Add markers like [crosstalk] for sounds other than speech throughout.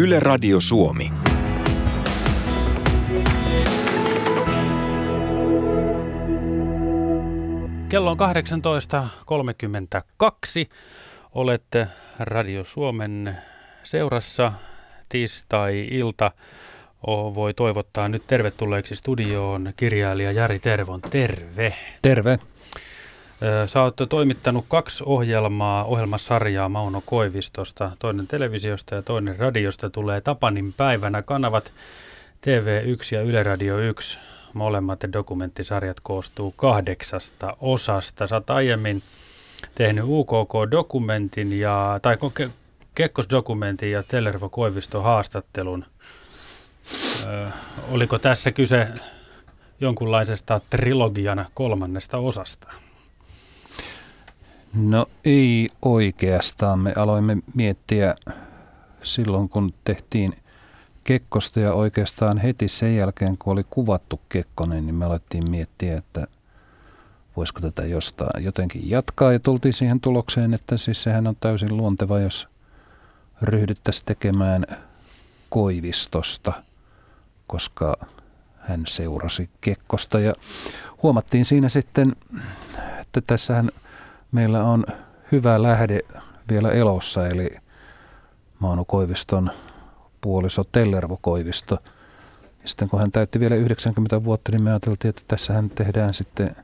Yle Radio Suomi. Kello on 18.32. Olette Radio Suomen seurassa tiistai-ilta. Voi toivottaa nyt tervetulleeksi studioon kirjailija Jari Tervon. Terve. Terve. Sä oot toimittanut kaksi ohjelmaa, ohjelmasarjaa Mauno Koivistosta, toinen televisiosta ja toinen radiosta tulee Tapanin päivänä. Kanavat TV1 ja Yle Radio 1, molemmat dokumenttisarjat koostuu kahdeksasta osasta. Sä oot aiemmin tehnyt UKK-dokumentin ja, tai ke- Kekkos-dokumentin ja Tellervo Koivisto haastattelun. Ö, oliko tässä kyse jonkunlaisesta trilogian kolmannesta osasta? No ei oikeastaan. Me aloimme miettiä silloin, kun tehtiin Kekkosta ja oikeastaan heti sen jälkeen, kun oli kuvattu Kekkonen, niin me alettiin miettiä, että voisiko tätä jostain jotenkin jatkaa. Ja tultiin siihen tulokseen, että siis sehän on täysin luonteva, jos ryhdyttäisiin tekemään Koivistosta, koska hän seurasi Kekkosta. Ja huomattiin siinä sitten, että tässähän – meillä on hyvä lähde vielä elossa, eli Maunu Koiviston puoliso Tellervo Koivisto. Ja sitten kun hän täytti vielä 90 vuotta, niin me ajateltiin, että tässähän tehdään sitten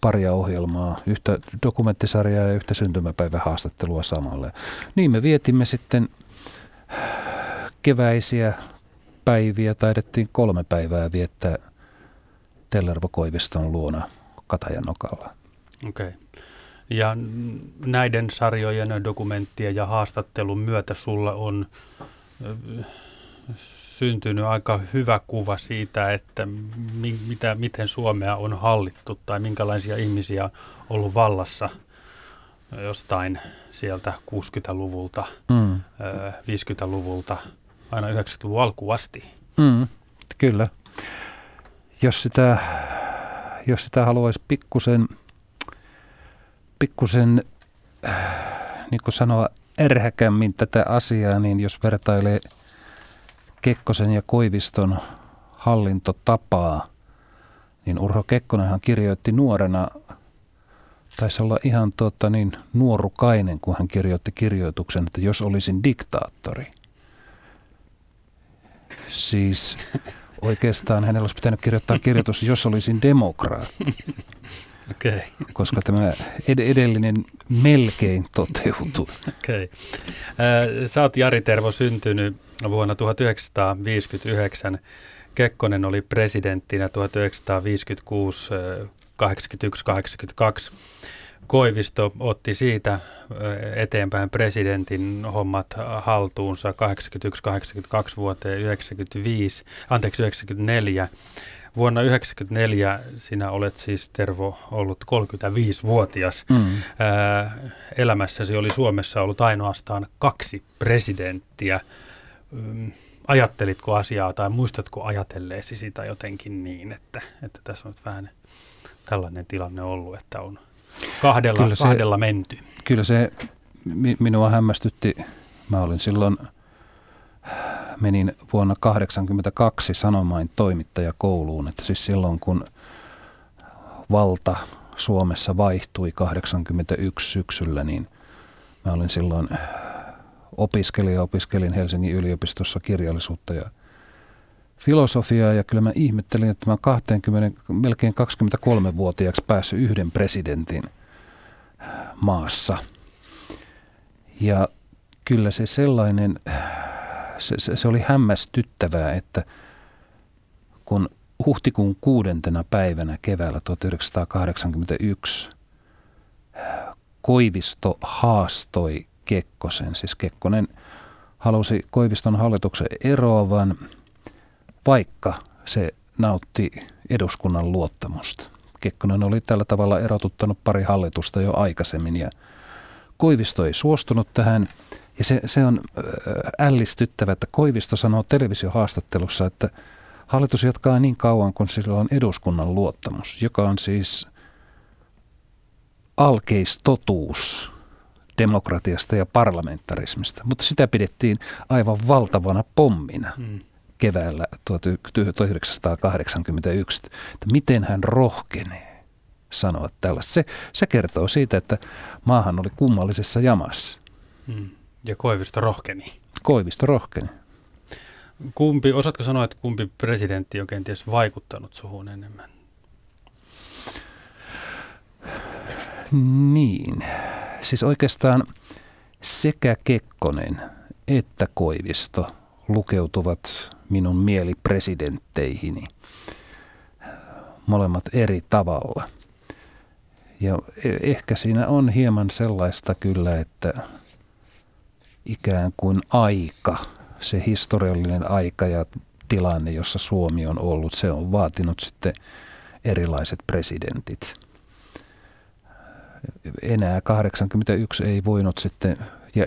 paria ohjelmaa, yhtä dokumenttisarjaa ja yhtä syntymäpäivähaastattelua samalle. Niin me vietimme sitten keväisiä päiviä, taidettiin kolme päivää viettää Tellervo Koiviston luona Katajanokalla. Okei. Okay. Ja näiden sarjojen, dokumenttien ja haastattelun myötä sulla on syntynyt aika hyvä kuva siitä, että mi, mitä, miten Suomea on hallittu tai minkälaisia ihmisiä on ollut vallassa jostain sieltä 60-luvulta, mm. 50-luvulta, aina 90-luvun alkuun asti. Mm, kyllä. Jos sitä, jos sitä haluaisi pikkusen pikkusen, niin kuin sanoa, ärhäkämmin tätä asiaa, niin jos vertailee Kekkosen ja Koiviston hallintotapaa, niin Urho Kekkonenhan kirjoitti nuorena, taisi olla ihan tuota, niin nuorukainen, kun hän kirjoitti kirjoituksen, että jos olisin diktaattori. Siis oikeastaan hänellä olisi pitänyt kirjoittaa kirjoitus, jos olisin demokraatti. [laughs] Okay. koska tämä ed- edellinen melkein toteutui. Okay. Sä oot Jari Tervo syntynyt vuonna 1959. Kekkonen oli presidenttinä 1956 81-82. Koivisto otti siitä eteenpäin presidentin hommat haltuunsa 81-82 vuoteen 95, anteeksi 94. Vuonna 1994 sinä olet siis, Tervo, ollut 35-vuotias. Mm. Ää, elämässäsi oli Suomessa ollut ainoastaan kaksi presidenttiä. Mm, ajattelitko asiaa tai muistatko ajatelleesi sitä jotenkin niin, että, että tässä on nyt vähän tällainen tilanne ollut, että on kahdella, kyllä se, kahdella menty? Kyllä se minua hämmästytti. Mä olin silloin menin vuonna 1982 Sanomain toimittajakouluun, että siis silloin kun valta Suomessa vaihtui 81 syksyllä, niin mä olin silloin opiskelija, opiskelin Helsingin yliopistossa kirjallisuutta ja filosofiaa ja kyllä mä ihmettelin, että mä 20, melkein 23-vuotiaaksi päässyt yhden presidentin maassa. Ja kyllä se sellainen se, se, se oli hämmästyttävää, että kun huhtikuun kuudentena päivänä keväällä 1981 Koivisto haastoi Kekkosen, siis Kekkonen halusi Koiviston hallituksen eroavan, vaikka se nautti eduskunnan luottamusta. Kekkonen oli tällä tavalla erotuttanut pari hallitusta jo aikaisemmin ja Koivisto ei suostunut tähän ja se, se on ällistyttävä, että Koivisto sanoo televisiohaastattelussa, että hallitus jatkaa niin kauan, kun sillä on eduskunnan luottamus, joka on siis alkeistotuus demokratiasta ja parlamentarismista, mutta sitä pidettiin aivan valtavana pommina mm. keväällä 1981, että miten hän rohkenee sanoa tällaista. Se, se kertoo siitä, että maahan oli kummallisessa jamassa. Mm. Ja Koivisto rohkeni. Koivisto rohkeni. Kumpi, osaatko sanoa, että kumpi presidentti on kenties vaikuttanut suhun enemmän? Niin, siis oikeastaan sekä Kekkonen että Koivisto lukeutuvat minun mielipresidentteihin molemmat eri tavalla. Ja e- ehkä siinä on hieman sellaista kyllä, että ikään kuin aika, se historiallinen aika ja tilanne, jossa Suomi on ollut, se on vaatinut sitten erilaiset presidentit enää 81 ei voinut sitten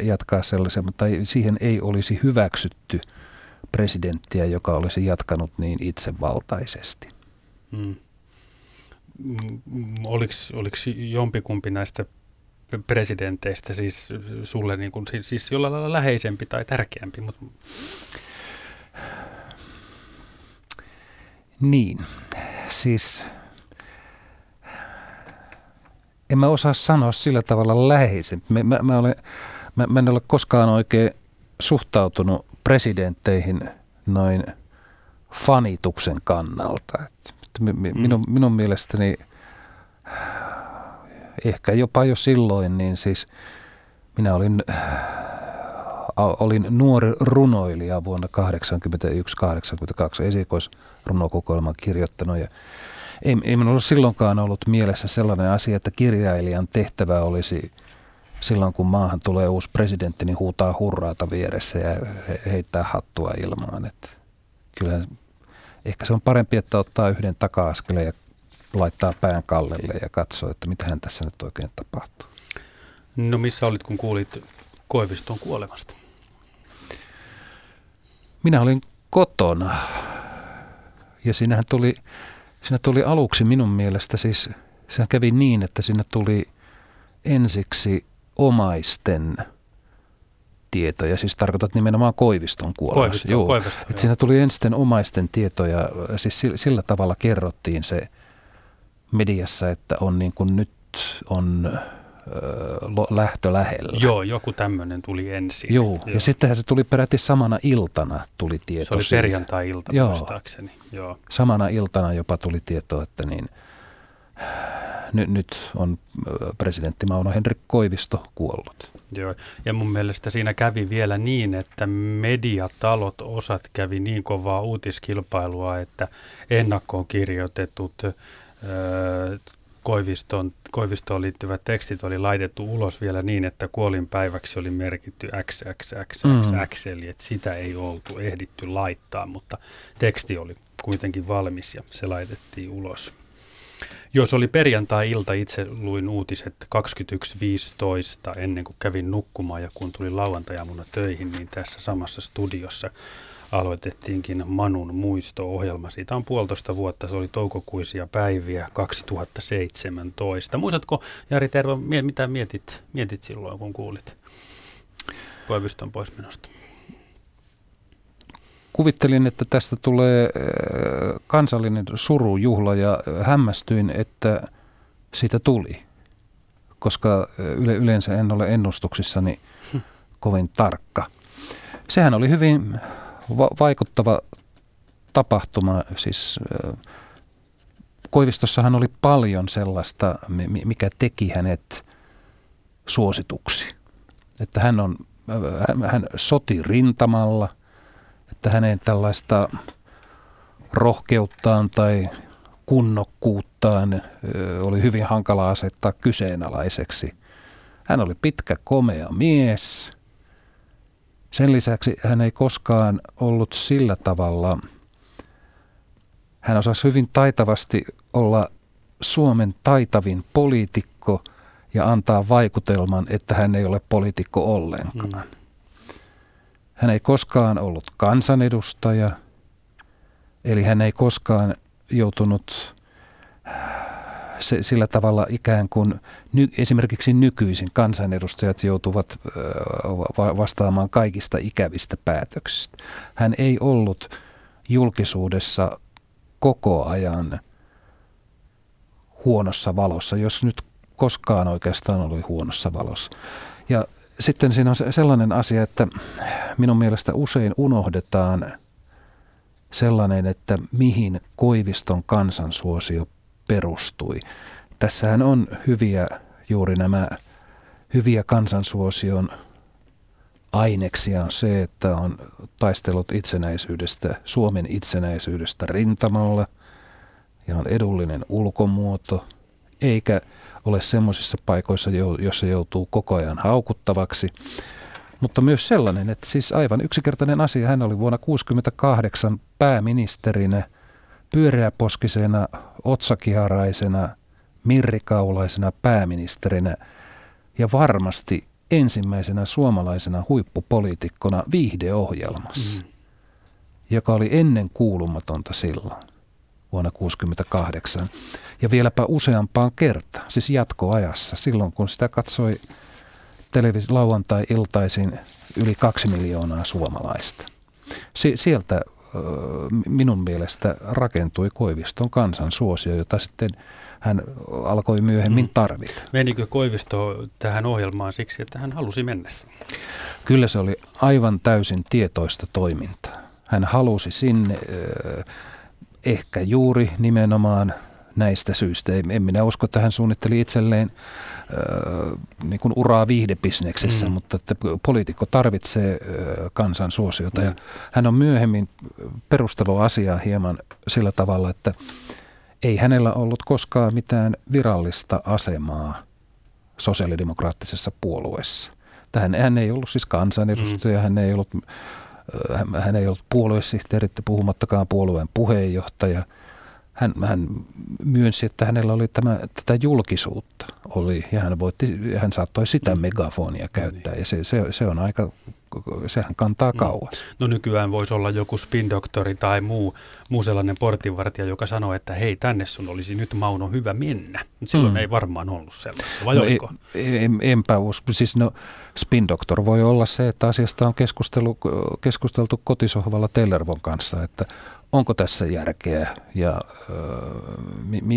jatkaa sellaisen, mutta siihen ei olisi hyväksytty presidenttiä, joka olisi jatkanut niin itsevaltaisesti. Hmm. Oliko, oliko jompikumpi näistä presidenteistä siis sulle niin kuin, siis jollain lailla läheisempi tai tärkeämpi? Mutta... Niin, siis en mä osaa sanoa sillä tavalla läheisen. Mä, mä, mä, olen, mä, mä en ole koskaan oikein suhtautunut presidentteihin noin fanituksen kannalta. Et, mm. minun, minun mielestäni ehkä jopa jo silloin, niin siis minä olin, olin nuori runoilija vuonna 1981-1982 esikoisrunokokoelman kirjoittanut ja ei, ei minulla silloinkaan ollut mielessä sellainen asia, että kirjailijan tehtävä olisi silloin, kun maahan tulee uusi presidentti, niin huutaa hurraata vieressä ja heittää hattua ilmaan. Että kyllä ehkä se on parempi, että ottaa yhden taka-askeleen ja laittaa pään kallelle ja katsoo, että mitä hän tässä nyt oikein tapahtuu. No missä olit, kun kuulit Koiviston kuolemasta? Minä olin kotona ja siinähän tuli Siinä tuli aluksi minun mielestä siis, se kävi niin, että siinä tuli ensiksi omaisten tietoja, siis tarkoitat nimenomaan Koiviston kuolemasta. Koivisto, Joo. Koivisto, Et siinä tuli ensin omaisten tietoja, siis sillä, sillä tavalla kerrottiin se mediassa, että on niin kuin nyt on lähtö lähellä. Joo, joku tämmöinen tuli ensin. Joo, Joo. ja sittenhän se tuli peräti samana iltana tuli tieto. Se oli perjantai-ilta Joo. muistaakseni. Joo. Samana iltana jopa tuli tieto, että niin, nyt, nyt on presidentti Mauno Henrik Koivisto kuollut. Joo, ja mun mielestä siinä kävi vielä niin, että mediatalot osat kävi niin kovaa uutiskilpailua, että ennakkoon kirjoitetut Koiviston, Koivistoon liittyvät tekstit oli laitettu ulos vielä niin, että kuolinpäiväksi oli merkitty XXXXX, mm. eli että sitä ei oltu ehditty laittaa, mutta teksti oli kuitenkin valmis ja se laitettiin ulos. Jos oli perjantai-ilta, itse luin uutiset 21.15 ennen kuin kävin nukkumaan ja kun tuli lauantajamuna töihin, niin tässä samassa studiossa aloitettiinkin Manun muisto-ohjelma. Siitä on puolitoista vuotta, se oli toukokuisia päiviä 2017. Muistatko, Jari Tervo, mitä mietit, mietit silloin, kun kuulit Koiviston poismenosta? Kuvittelin, että tästä tulee äh, kansallinen surujuhla ja hämmästyin, että siitä tuli, koska äh, yle, yleensä en ole ennustuksissani hm. kovin tarkka. Sehän oli hyvin va- vaikuttava tapahtuma. Siis Koivistossahan oli paljon sellaista, mikä teki hänet suosituksi. Että hän, on, hän soti rintamalla, että hänen tällaista rohkeuttaan tai kunnokkuuttaan oli hyvin hankala asettaa kyseenalaiseksi. Hän oli pitkä, komea mies – sen lisäksi hän ei koskaan ollut sillä tavalla, hän osasi hyvin taitavasti olla Suomen taitavin poliitikko ja antaa vaikutelman, että hän ei ole poliitikko ollenkaan. Mm. Hän ei koskaan ollut kansanedustaja, eli hän ei koskaan joutunut se, sillä tavalla ikään kuin ny, esimerkiksi nykyisin kansanedustajat joutuvat vastaamaan kaikista ikävistä päätöksistä. Hän ei ollut julkisuudessa koko ajan huonossa valossa, jos nyt koskaan oikeastaan oli huonossa valossa. Ja sitten siinä on sellainen asia, että minun mielestä usein unohdetaan sellainen, että mihin Koiviston kansansuosio perustui. Tässähän on hyviä juuri nämä hyviä kansansuosion aineksia on se, että on taistellut itsenäisyydestä, Suomen itsenäisyydestä rintamalla ja on edullinen ulkomuoto, eikä ole semmoisissa paikoissa, joissa joutuu koko ajan haukuttavaksi. Mutta myös sellainen, että siis aivan yksinkertainen asia, hän oli vuonna 1968 pääministerinä, pyöreäposkisena, otsakiharaisena, mirrikaulaisena pääministerinä ja varmasti ensimmäisenä suomalaisena huippupoliitikkona viihdeohjelmassa, mm. joka oli ennen kuulumatonta silloin vuonna 1968. Ja vieläpä useampaan kertaan, siis jatkoajassa, silloin kun sitä katsoi televis- lauantai-iltaisin yli kaksi miljoonaa suomalaista. Si- sieltä minun mielestä rakentui Koiviston kansansuosio, jota sitten hän alkoi myöhemmin mm. tarvita. Menikö Koivisto tähän ohjelmaan siksi, että hän halusi mennessä? Kyllä se oli aivan täysin tietoista toimintaa. Hän halusi sinne ehkä juuri nimenomaan näistä syistä. En minä usko, että hän suunnitteli itselleen niin kuin uraa viihdebisneksessä, mm. mutta että poliitikko tarvitsee kansan suosiota. Mm. Ja hän on myöhemmin perustellut asiaa hieman sillä tavalla, että ei hänellä ollut koskaan mitään virallista asemaa sosiaalidemokraattisessa puolueessa. Tähän hän ei ollut siis kansanedustaja, mm. hän ei ollut, hän ei ollut puoluesihteeri, puhumattakaan puolueen puheenjohtaja – hän, hän myönsi, että hänellä oli tämä, tätä julkisuutta oli, ja hän, voitti, hän saattoi sitä mm. megafonia käyttää, ja se, se, se on aika, sehän kantaa mm. kauas. No nykyään voisi olla joku spin-doktori tai muu, muu sellainen portinvartija, joka sanoo, että hei, tänne sun olisi nyt Mauno hyvä mennä. Mutta silloin mm. ei varmaan ollut sellaista, vai no, oliko? En, enpä usko. Siis no, spin-doktor voi olla se, että asiasta on keskusteltu, keskusteltu kotisohvalla Tellervon kanssa, että onko tässä järkeä ja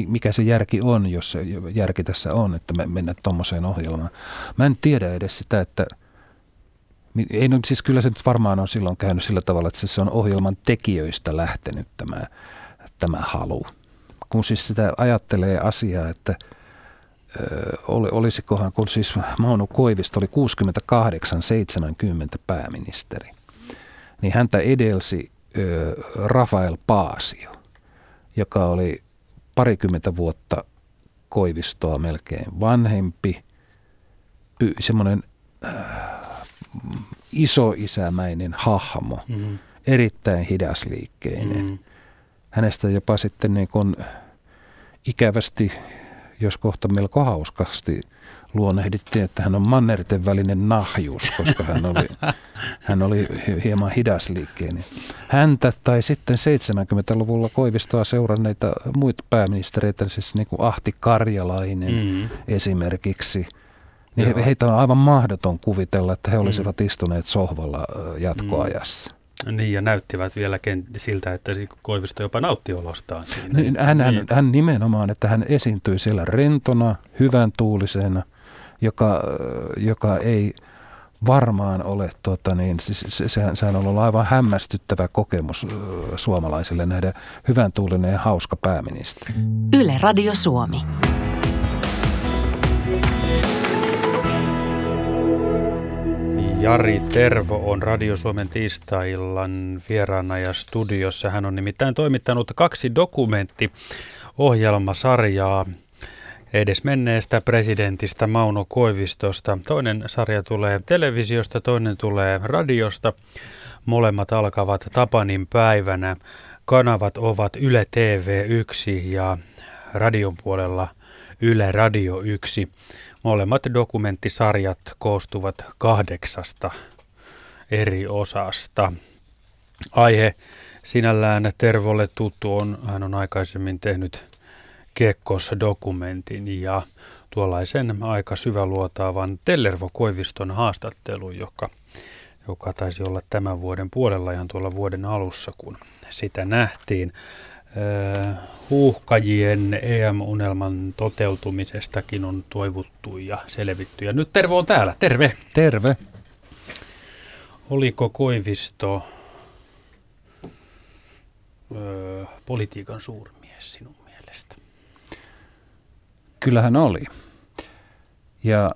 mikä se järki on, jos se järki tässä on, että me mennään tuommoiseen ohjelmaan. Mä en tiedä edes sitä, että ei no, siis kyllä se nyt varmaan on silloin käynyt sillä tavalla, että se on ohjelman tekijöistä lähtenyt tämä, tämä halu. Kun siis sitä ajattelee asiaa, että olisikohan, kun siis Mauno Koivisto oli 68-70 pääministeri, niin häntä edelsi Rafael Paasio, joka oli parikymmentä vuotta Koivistoa melkein vanhempi, semmoinen äh, isoisämäinen hahmo, mm. erittäin hidasliikkeinen. Mm. Hänestä jopa sitten niin kuin ikävästi, jos kohta melko hauskasti luonnehdittiin, että hän on mannerten välinen nahjus, koska hän oli, [laughs] hän oli hieman hidasliikkeinen. Häntä tai sitten 70-luvulla Koivistoa seuranneita muita pääministereitä, siis niin kuin Ahti Karjalainen mm. esimerkiksi, niin he, heitä on aivan mahdoton kuvitella, että he olisivat mm. istuneet sohvalla jatkoajassa. Mm. Niin, ja näyttivät vielä siltä, että Koivisto jopa nautti olostaan siinä. Niin, hän, hän, niin. hän nimenomaan, että hän esiintyi siellä rentona, hyvän tuulisena, joka, joka ei varmaan ole, tuota, niin, siis, se, sehän, sehän on ollut aivan hämmästyttävä kokemus suomalaisille nähdä hyvän tuulinen ja hauska pääministeri. Yle Radio Suomi. Jari Tervo on Radio Suomen tiistaillan vieraana ja studiossa. Hän on nimittäin toimittanut kaksi dokumenttiohjelmasarjaa edesmenneestä presidentistä Mauno Koivistosta. Toinen sarja tulee televisiosta, toinen tulee radiosta. Molemmat alkavat Tapanin päivänä. Kanavat ovat Yle TV 1 ja radion puolella Yle Radio 1. Molemmat dokumenttisarjat koostuvat kahdeksasta eri osasta. Aihe sinällään Tervolle tuttu on, hän on aikaisemmin tehnyt Kekkos-dokumentin ja tuollaisen aika syväluotaavan Tellervo Koiviston haastattelun, joka, joka taisi olla tämän vuoden puolella ihan tuolla vuoden alussa, kun sitä nähtiin. Uh, huuhkajien EM-unelman toteutumisestakin on toivuttu ja selvitty. Ja nyt Tervo on täällä. Terve. Terve. Oliko Koivisto ö, politiikan suurmies sinun mielestä? Kyllähän oli. Ja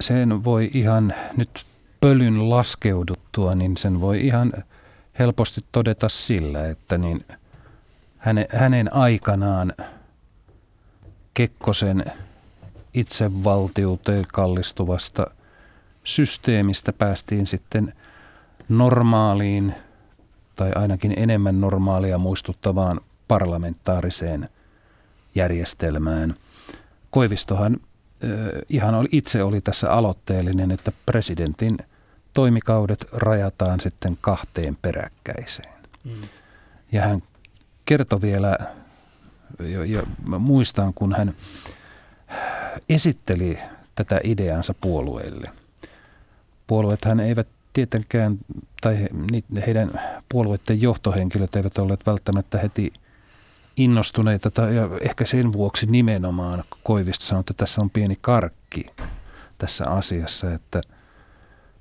sen voi ihan nyt pölyn laskeuduttua, niin sen voi ihan helposti todeta sillä, että niin hänen, hänen aikanaan Kekkosen itsevaltiuteen kallistuvasta systeemistä päästiin sitten normaaliin tai ainakin enemmän normaalia muistuttavaan parlamentaariseen järjestelmään. Koivistohan ihan oli, itse oli tässä aloitteellinen, että presidentin toimikaudet rajataan sitten kahteen peräkkäiseen. Mm. Ja hän kertoi vielä, ja, ja mä muistan kun hän esitteli tätä ideansa puolueelle. Puolueethan eivät tietenkään, tai heidän puolueiden johtohenkilöt eivät olleet välttämättä heti innostuneita, tai, ehkä sen vuoksi nimenomaan Koivisto sanoi, että tässä on pieni karkki tässä asiassa, että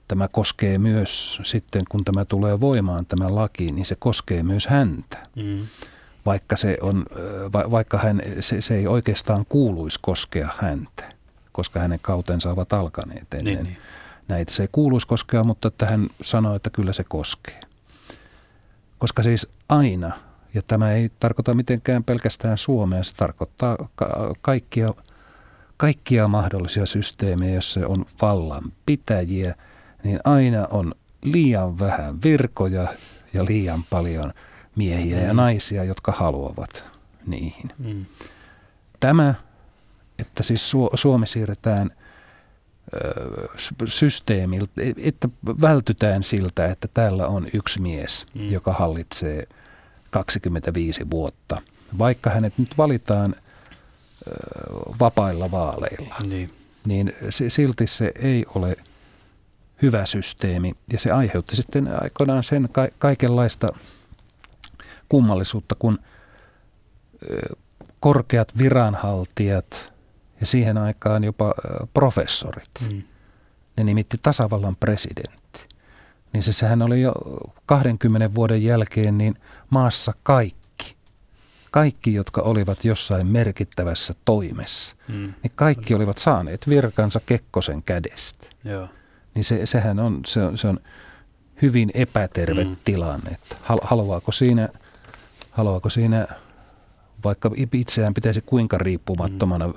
tämä koskee myös sitten, kun tämä tulee voimaan, tämä laki, niin se koskee myös häntä. Mm. Vaikka, se, on, va, vaikka hän, se, se ei oikeastaan kuuluisi koskea häntä, koska hänen kautensa ovat alkaneet ennen. Niin, niin näitä se ei kuuluisi koskea, mutta että hän sanoi, että kyllä se koskee. Koska siis aina, ja tämä ei tarkoita mitenkään pelkästään Suomea, se tarkoittaa ka- kaikkia, kaikkia mahdollisia systeemejä, joissa on vallan pitäjiä, niin aina on liian vähän virkoja ja liian paljon miehiä mm. ja naisia, jotka haluavat niihin. Mm. Tämä, että siis Suomi siirretään – systeemiltä, että vältytään siltä, että täällä on yksi mies, mm. joka hallitsee 25 vuotta, vaikka hänet nyt valitaan vapailla vaaleilla, niin, niin silti se ei ole hyvä systeemi ja se aiheutti sitten aikoinaan sen ka- kaikenlaista kummallisuutta, kun korkeat viranhaltijat – ja siihen aikaan jopa professorit. Mm. Ne nimitti tasavallan presidentti. Niin se sehän oli jo 20 vuoden jälkeen niin maassa kaikki. Kaikki, jotka olivat jossain merkittävässä toimessa, mm. niin kaikki olivat saaneet virkansa Kekkosen kädestä. Joo. Niin se, sehän on, se on, se on hyvin epäterve mm. tilanne. Että haluaako siinä, haluaako siinä vaikka itseään pitäisi kuinka riippumattomana mm.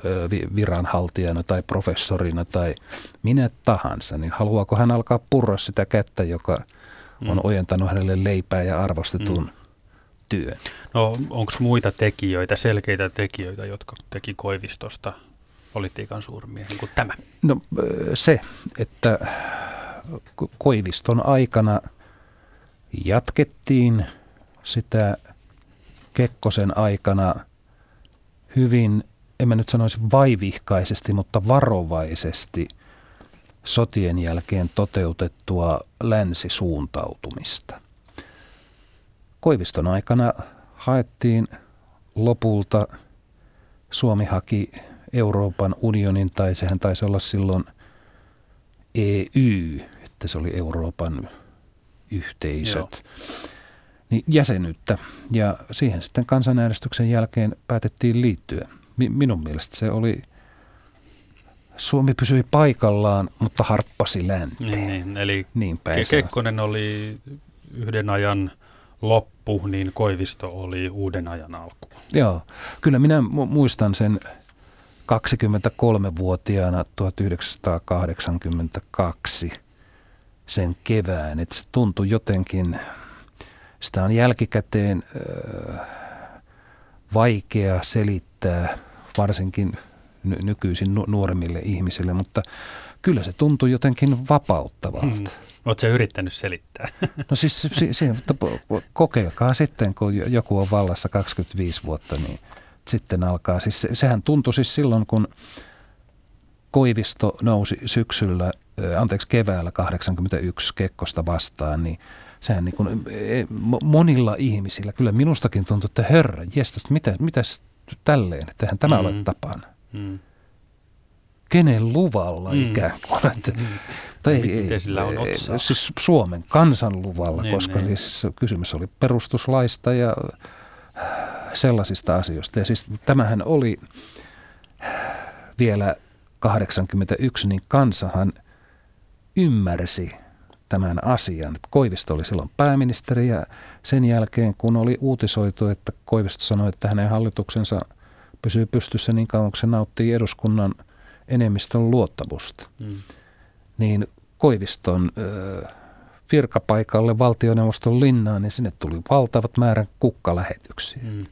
viranhaltijana tai professorina tai minä tahansa, niin haluaako hän alkaa purra sitä kättä, joka on mm. ojentanut hänelle leipää ja arvostetun mm. työn? No onko muita tekijöitä, selkeitä tekijöitä, jotka teki Koivistosta politiikan suurmiehen kuin tämä? No se, että Koiviston aikana jatkettiin sitä Kekkosen aikana hyvin, en mä nyt sanoisi vaivihkaisesti, mutta varovaisesti sotien jälkeen toteutettua länsisuuntautumista. Koiviston aikana haettiin lopulta, Suomi haki Euroopan unionin, tai sehän taisi olla silloin EU, että se oli Euroopan yhteisöt. Joo niin jäsenyyttä. Ja siihen sitten kansanäänestyksen jälkeen päätettiin liittyä. Minun mielestä se oli, Suomi pysyi paikallaan, mutta harppasi länteen. Niin, niin eli niin Kekkonen oli yhden ajan loppu, niin Koivisto oli uuden ajan alku. Joo, kyllä minä muistan sen 23-vuotiaana 1982 sen kevään, että se tuntui jotenkin – sitä on jälkikäteen vaikea selittää, varsinkin nykyisin nuoremmille ihmisille, mutta kyllä se tuntuu jotenkin vapauttavalta. Hmm. Oletko yrittänyt selittää? [laughs] No siis se, se, mutta kokeilkaa sitten, kun joku on vallassa 25 vuotta, niin sitten alkaa. Siis se, sehän tuntui siis silloin, kun Koivisto nousi syksyllä, anteeksi keväällä 81 Kekkosta vastaan, niin sehän niin kuin, e, monilla ihmisillä, kyllä minustakin tuntui, että herra, jestas, mitä, mitäs tälleen, että eihän tämä mm. ole tapana. Mm. Kenen luvalla mm. ikään kuin. Että, mm. tai ei, ei, sillä on otsaa? Siis Suomen kansan luvalla, niin, koska niin. Siis kysymys oli perustuslaista ja sellaisista asioista. Ja siis tämähän oli vielä 81, niin kansahan ymmärsi tämän asian. Koivisto oli silloin pääministeri ja sen jälkeen kun oli uutisoitu, että Koivisto sanoi, että hänen hallituksensa pysyy pystyssä niin kauan, kun se nauttii eduskunnan enemmistön luottamusta, mm. niin Koiviston ö, virkapaikalle valtioneuvoston linnaan, niin sinne tuli valtavat määrän kukkalähetyksiä. Mm.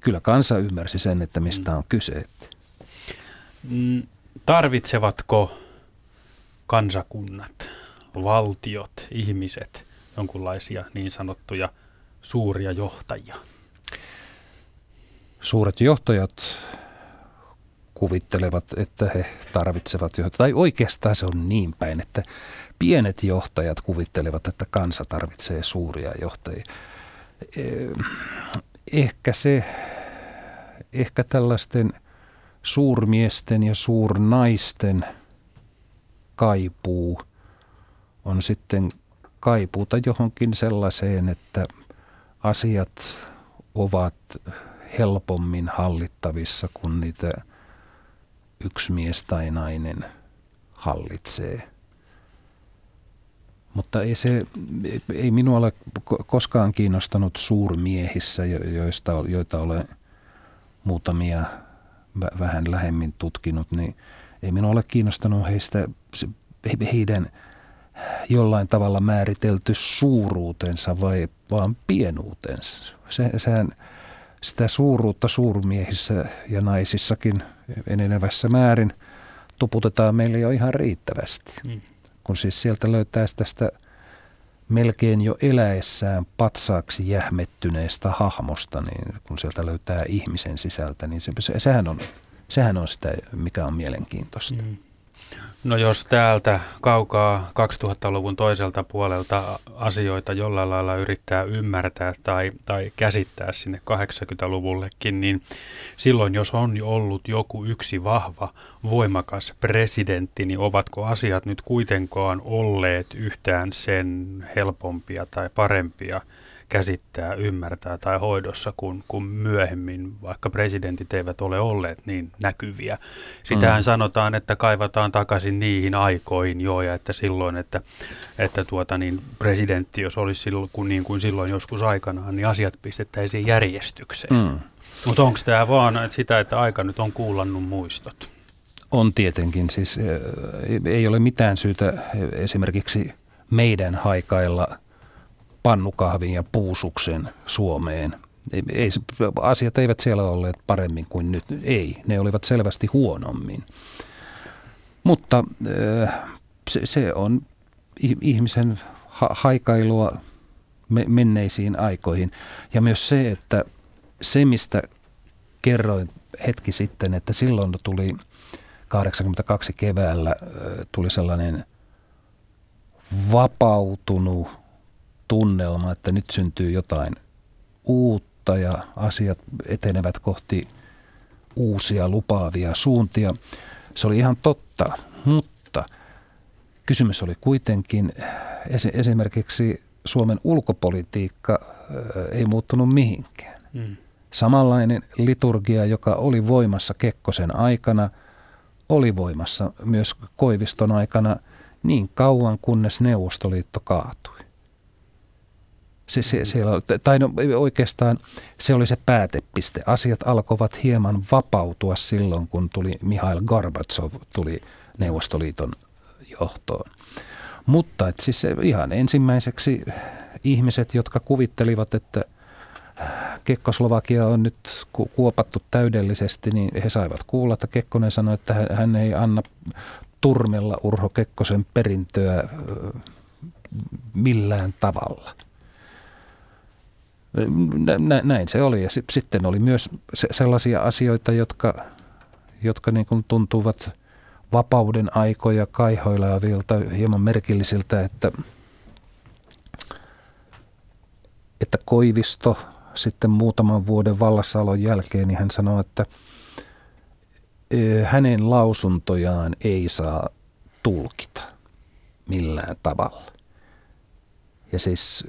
Kyllä kansa ymmärsi sen, että mistä mm. on kyse. Mm, tarvitsevatko kansakunnat, valtiot, ihmiset jonkunlaisia niin sanottuja suuria johtajia? Suuret johtajat kuvittelevat, että he tarvitsevat johtajia. Tai oikeastaan se on niin päin, että pienet johtajat kuvittelevat, että kansa tarvitsee suuria johtajia. Eh, ehkä se, ehkä tällaisten suurmiesten ja suurnaisten kaipuu on sitten kaipuuta johonkin sellaiseen, että asiat ovat helpommin hallittavissa, kun niitä yksi mies tai nainen hallitsee. Mutta ei, se, ei minua ole koskaan kiinnostanut suurmiehissä, joista, joita olen muutamia vähän lähemmin tutkinut, niin ei minua ole kiinnostanut heistä heidän jollain tavalla määritelty suuruutensa vai vaan pienuutensa. Se, sehän, sitä suuruutta suurmiehissä ja naisissakin enenevässä määrin tuputetaan meille jo ihan riittävästi. Mm kun siis sieltä löytää tästä melkein jo eläessään patsaaksi jähmettyneestä hahmosta, niin kun sieltä löytää ihmisen sisältä, niin se, sehän, on, sehän on sitä, mikä on mielenkiintoista. Mm. No jos täältä kaukaa 2000-luvun toiselta puolelta asioita jollain lailla yrittää ymmärtää tai, tai käsittää sinne 80-luvullekin, niin silloin jos on ollut joku yksi vahva, voimakas presidentti, niin ovatko asiat nyt kuitenkaan olleet yhtään sen helpompia tai parempia – käsittää, ymmärtää tai hoidossa, kun, kun myöhemmin vaikka presidentit eivät ole olleet niin näkyviä. Sitähän mm. sanotaan, että kaivataan takaisin niihin aikoihin jo ja että silloin, että, että tuota, niin presidentti, jos olisi silloin, kun, niin kuin silloin joskus aikanaan, niin asiat pistettäisiin järjestykseen. Mm. Mutta onko tämä vaan että sitä, että aika nyt on kuulannut muistot? On tietenkin. Siis ei ole mitään syytä esimerkiksi meidän haikailla – pannukahvin ja puusuksen Suomeen. Ei, asiat eivät siellä olleet paremmin kuin nyt. Ei, ne olivat selvästi huonommin. Mutta äh, se, se on ihmisen ha- haikailua me- menneisiin aikoihin. Ja myös se, että se mistä kerroin hetki sitten, että silloin tuli 82 keväällä äh, tuli sellainen vapautunut tunnelma, että nyt syntyy jotain uutta ja asiat etenevät kohti uusia lupaavia suuntia. Se oli ihan totta, mutta kysymys oli kuitenkin esimerkiksi Suomen ulkopolitiikka ei muuttunut mihinkään. Mm. Samanlainen liturgia, joka oli voimassa Kekkosen aikana, oli voimassa myös Koiviston aikana niin kauan, kunnes Neuvostoliitto kaatui. Se, se, siellä, tai no, oikeastaan se oli se päätepiste. Asiat alkoivat hieman vapautua silloin, kun tuli Mihail Gorbatsov tuli Neuvostoliiton johtoon. Mutta et siis ihan ensimmäiseksi ihmiset, jotka kuvittelivat, että Kekkoslovakia on nyt kuopattu täydellisesti, niin he saivat kuulla, että Kekkonen sanoi, että hän ei anna turmella Urho Kekkosen perintöä millään tavalla – Nä, näin se oli. Ja sitten oli myös sellaisia asioita, jotka, jotka niin kuin tuntuvat vapauden aikoja kaihoilevilta, hieman merkillisiltä, että, että Koivisto sitten muutaman vuoden vallassaolon jälkeen, niin hän sanoi, että e, hänen lausuntojaan ei saa tulkita millään tavalla. Ja siis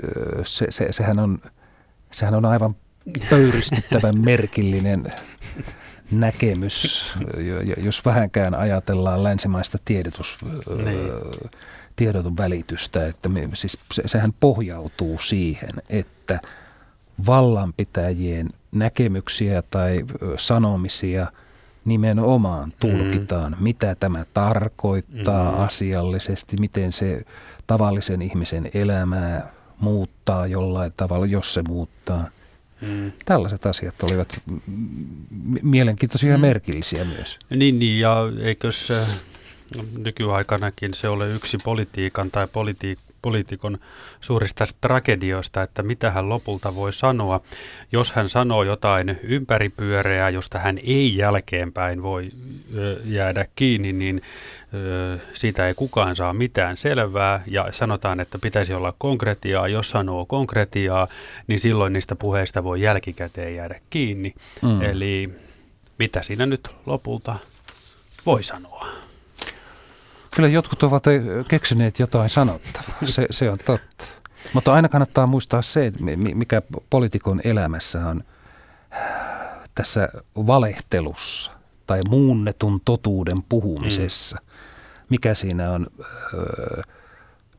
se, se, sehän, on, sehän on aivan pöyristyttävän merkillinen näkemys, jos vähänkään ajatellaan länsimaista tiedotus, niin. tiedotun välitystä. Että me, siis se, sehän pohjautuu siihen, että vallanpitäjien näkemyksiä tai sanomisia nimenomaan tulkitaan, mm. mitä tämä tarkoittaa mm. asiallisesti, miten se tavallisen ihmisen elämää muuttaa jollain tavalla, jos se muuttaa. Mm. Tällaiset asiat olivat mielenkiintoisia ja mm. merkillisiä myös. Niin, niin ja eikös nykyaikanakin se ole yksi politiikan tai politi- poliitikon suurista tragedioista, että mitä hän lopulta voi sanoa. Jos hän sanoo jotain ympäripyöreää, josta hän ei jälkeenpäin voi jäädä kiinni, niin siitä ei kukaan saa mitään selvää ja sanotaan, että pitäisi olla konkretiaa. Jos sanoo konkretiaa, niin silloin niistä puheista voi jälkikäteen jäädä kiinni. Mm. Eli mitä siinä nyt lopulta voi sanoa? Kyllä jotkut ovat keksineet jotain sanottavaa, se, se on totta. Mutta aina kannattaa muistaa se, mikä poliitikon elämässä on tässä valehtelussa tai muunnetun totuuden puhumisessa. Mikä siinä on ö,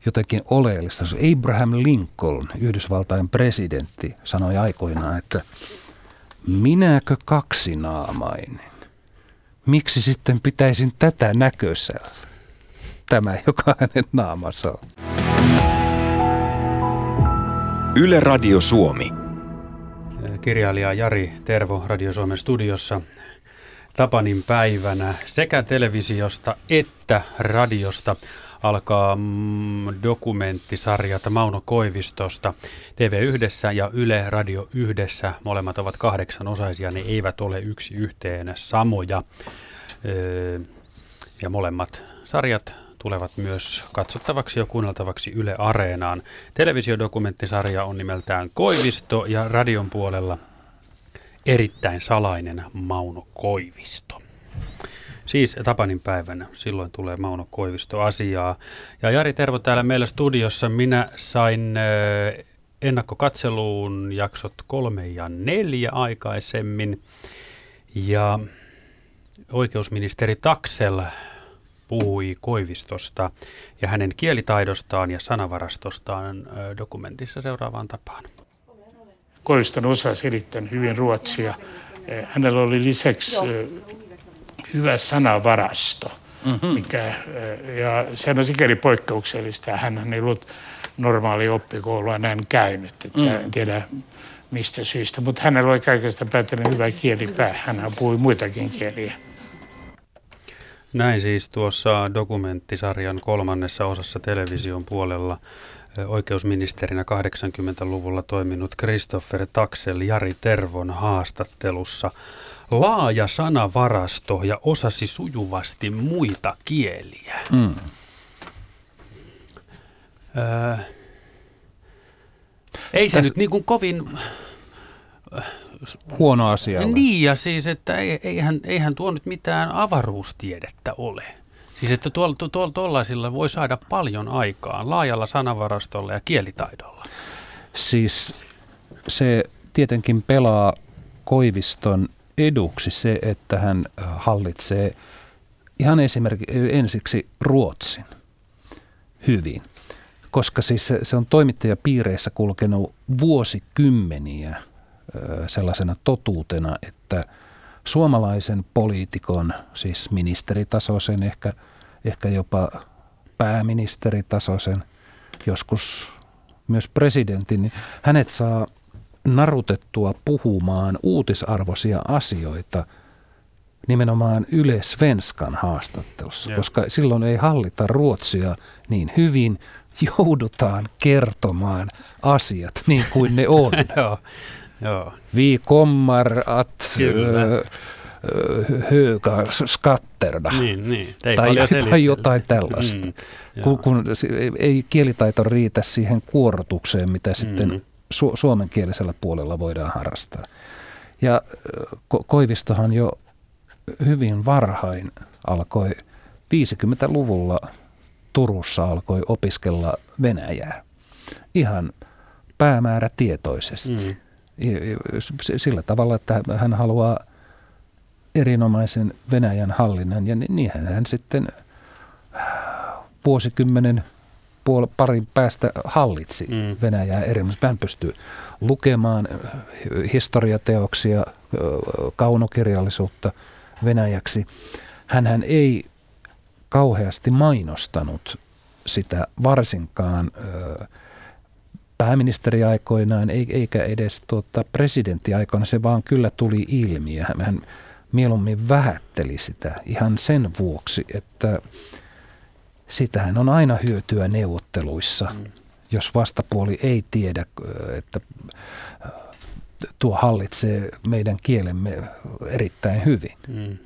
jotenkin oleellista. Abraham Lincoln, Yhdysvaltain presidentti, sanoi aikoinaan, että minäkö kaksinaamainen? Miksi sitten pitäisin tätä näköisellä? Tämä, joka hänen naamansa on. Yle Radio Suomi. Kirjailija Jari Tervo Radio Suomen studiossa. Tapanin päivänä sekä televisiosta että radiosta alkaa mm, dokumenttisarjat Mauno Koivistosta. TV yhdessä ja Yle Radio yhdessä. Molemmat ovat kahdeksan osaisia, ne eivät ole yksi yhteen samoja. Ja molemmat sarjat tulevat myös katsottavaksi ja kuunneltavaksi Yle Areenaan. Televisiodokumenttisarja on nimeltään Koivisto ja radion puolella erittäin salainen Mauno Koivisto. Siis Tapanin päivänä, silloin tulee Mauno Koivisto asiaa. Ja Jari Tervo täällä meillä studiossa. Minä sain ennakkokatseluun jaksot kolme ja neljä aikaisemmin. Ja oikeusministeri Taksel puhui Koivistosta ja hänen kielitaidostaan ja sanavarastostaan dokumentissa seuraavaan tapaan. Koiviston osasi erittäin hyvin ruotsia. Hänellä oli lisäksi hyvä sanavarasto, mm-hmm. mikä, ja sehän on sikäli poikkeuksellista. Hän ei ollut normaali oppikoulua näin käynyt, että mm. en tiedä mistä syystä, mutta hänellä oli kaikesta päätellen hyvä kielipää. Hän puhui muitakin kieliä. Näin siis tuossa dokumenttisarjan kolmannessa osassa television puolella oikeusministerinä 80-luvulla toiminut Christopher Taxel Jari Tervon haastattelussa. Laaja sanavarasto ja osasi sujuvasti muita kieliä. Mm. Öö, ei se Täs... nyt niin kuin kovin huono asia. Niin, ja siis, että eihän, eihän tuo nyt mitään avaruustiedettä ole. Siis, että tuollaisilla tuolla, tuolla, voi saada paljon aikaa laajalla sanavarastolla ja kielitaidolla. Siis se tietenkin pelaa Koiviston eduksi se, että hän hallitsee ihan esimerkiksi ensiksi Ruotsin hyvin. Koska siis se, se on toimittajapiireissä kulkenut vuosikymmeniä sellaisena totuutena, että suomalaisen poliitikon, siis ministeritasoisen, ehkä, ehkä jopa pääministeritasoisen, joskus myös presidentin, niin hänet saa narutettua puhumaan uutisarvoisia asioita nimenomaan Yle Svenskan haastattelussa, Joo. koska silloin ei hallita ruotsia niin hyvin, joudutaan kertomaan asiat niin kuin ne on. [laughs] Joo, joo. Vi kommer att Kyllä. ö, ö, höga skatterna. Niin, niin. Ei Tai, tai jotain tällaista. Mm, kun, joo. kun ei kielitaito riitä siihen kuorotukseen, mitä sitten Mm. su- suomenkielisellä puolella voidaan harrastaa. Ja Ko- Koivistohan jo hyvin varhain alkoi, 50-luvulla Turussa alkoi opiskella Venäjää. Ihan päämäärätietoisesti. Mm. I- i- s- Sillä tavalla, että hän haluaa erinomaisen Venäjän hallinnan ja ni- niinhän hän sitten vuosikymmenen puol- parin päästä hallitsi Mm. Venäjää erinomaisesti. Hän pystyy lukemaan ö, historiateoksia, ö, kaunokirjallisuutta Venäjäksi. Hänhän ei kauheasti mainostanut sitä varsinkaan pääministeriaikoinaan ei- eikä edes tuota, presidenttiaikoina, se vaan kyllä tuli ilmi ja hän, hän mieluummin vähätteli sitä ihan sen vuoksi, että sitähän on aina hyötyä neuvotteluissa, mm. jos vastapuoli ei tiedä, että tuo hallitsee meidän kielemme erittäin hyvin. Mm.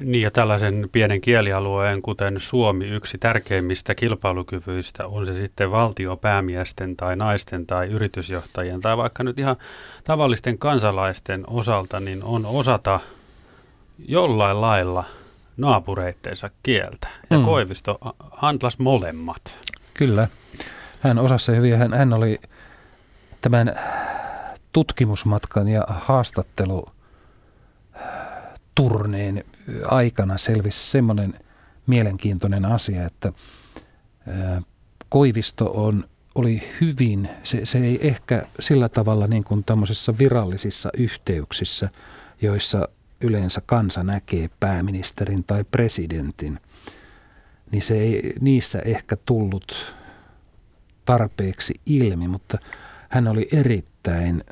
Niin ja tällaisen pienen kielialueen, kuten Suomi, yksi tärkeimmistä kilpailukyvyistä, on se sitten valtiopäämiesten tai naisten tai yritysjohtajien tai vaikka nyt ihan tavallisten kansalaisten osalta, niin on osata jollain lailla naapureitteensa kieltä. Ja Mm. Koivisto handlas molemmat. Kyllä. Hän osasi hyvin. Hän, hän oli tämän tutkimusmatkan ja haastattelu turneen aikana selvisi semmoinen mielenkiintoinen asia, että Koivisto on, oli hyvin, se, se ei ehkä sillä tavalla niin kuin tämmöisissä virallisissa yhteyksissä, joissa yleensä kansa näkee pääministerin tai presidentin, niin se ei niissä ehkä tullut tarpeeksi ilmi, mutta hän oli erittäin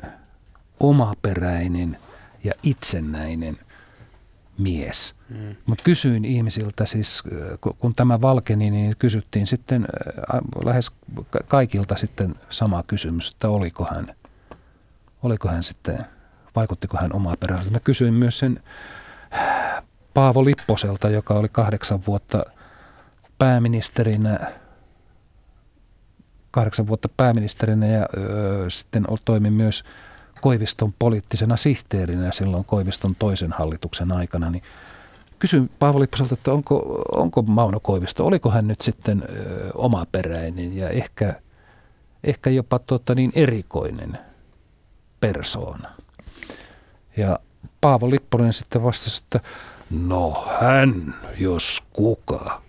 omaperäinen ja itsenäinen mies. Mm. Mä kysyin ihmisiltä siis, äh, ku- kun tämä valkeni, niin kysyttiin sitten äh, lähes ka- kaikilta sitten sama kysymys, että oliko hän, oliko hän sitten, vaikuttiko hän omaperäiseltä. Mä kysyin myös sen Paavo Lipposelta, joka oli kahdeksan vuotta pääministerinä, kahdeksan vuotta pääministerinä ja ö, sitten toimi myös Koiviston poliittisena sihteerinä silloin Koiviston toisen hallituksen aikana, niin kysyin Paavo Lipposelta, että onko, onko Mauno Koivisto, oliko hän nyt sitten ö, omaperäinen ja ehkä, ehkä jopa tota, niin erikoinen persoona. Ja Paavo Lipponen sitten vastasi, että no hän, jos kuka.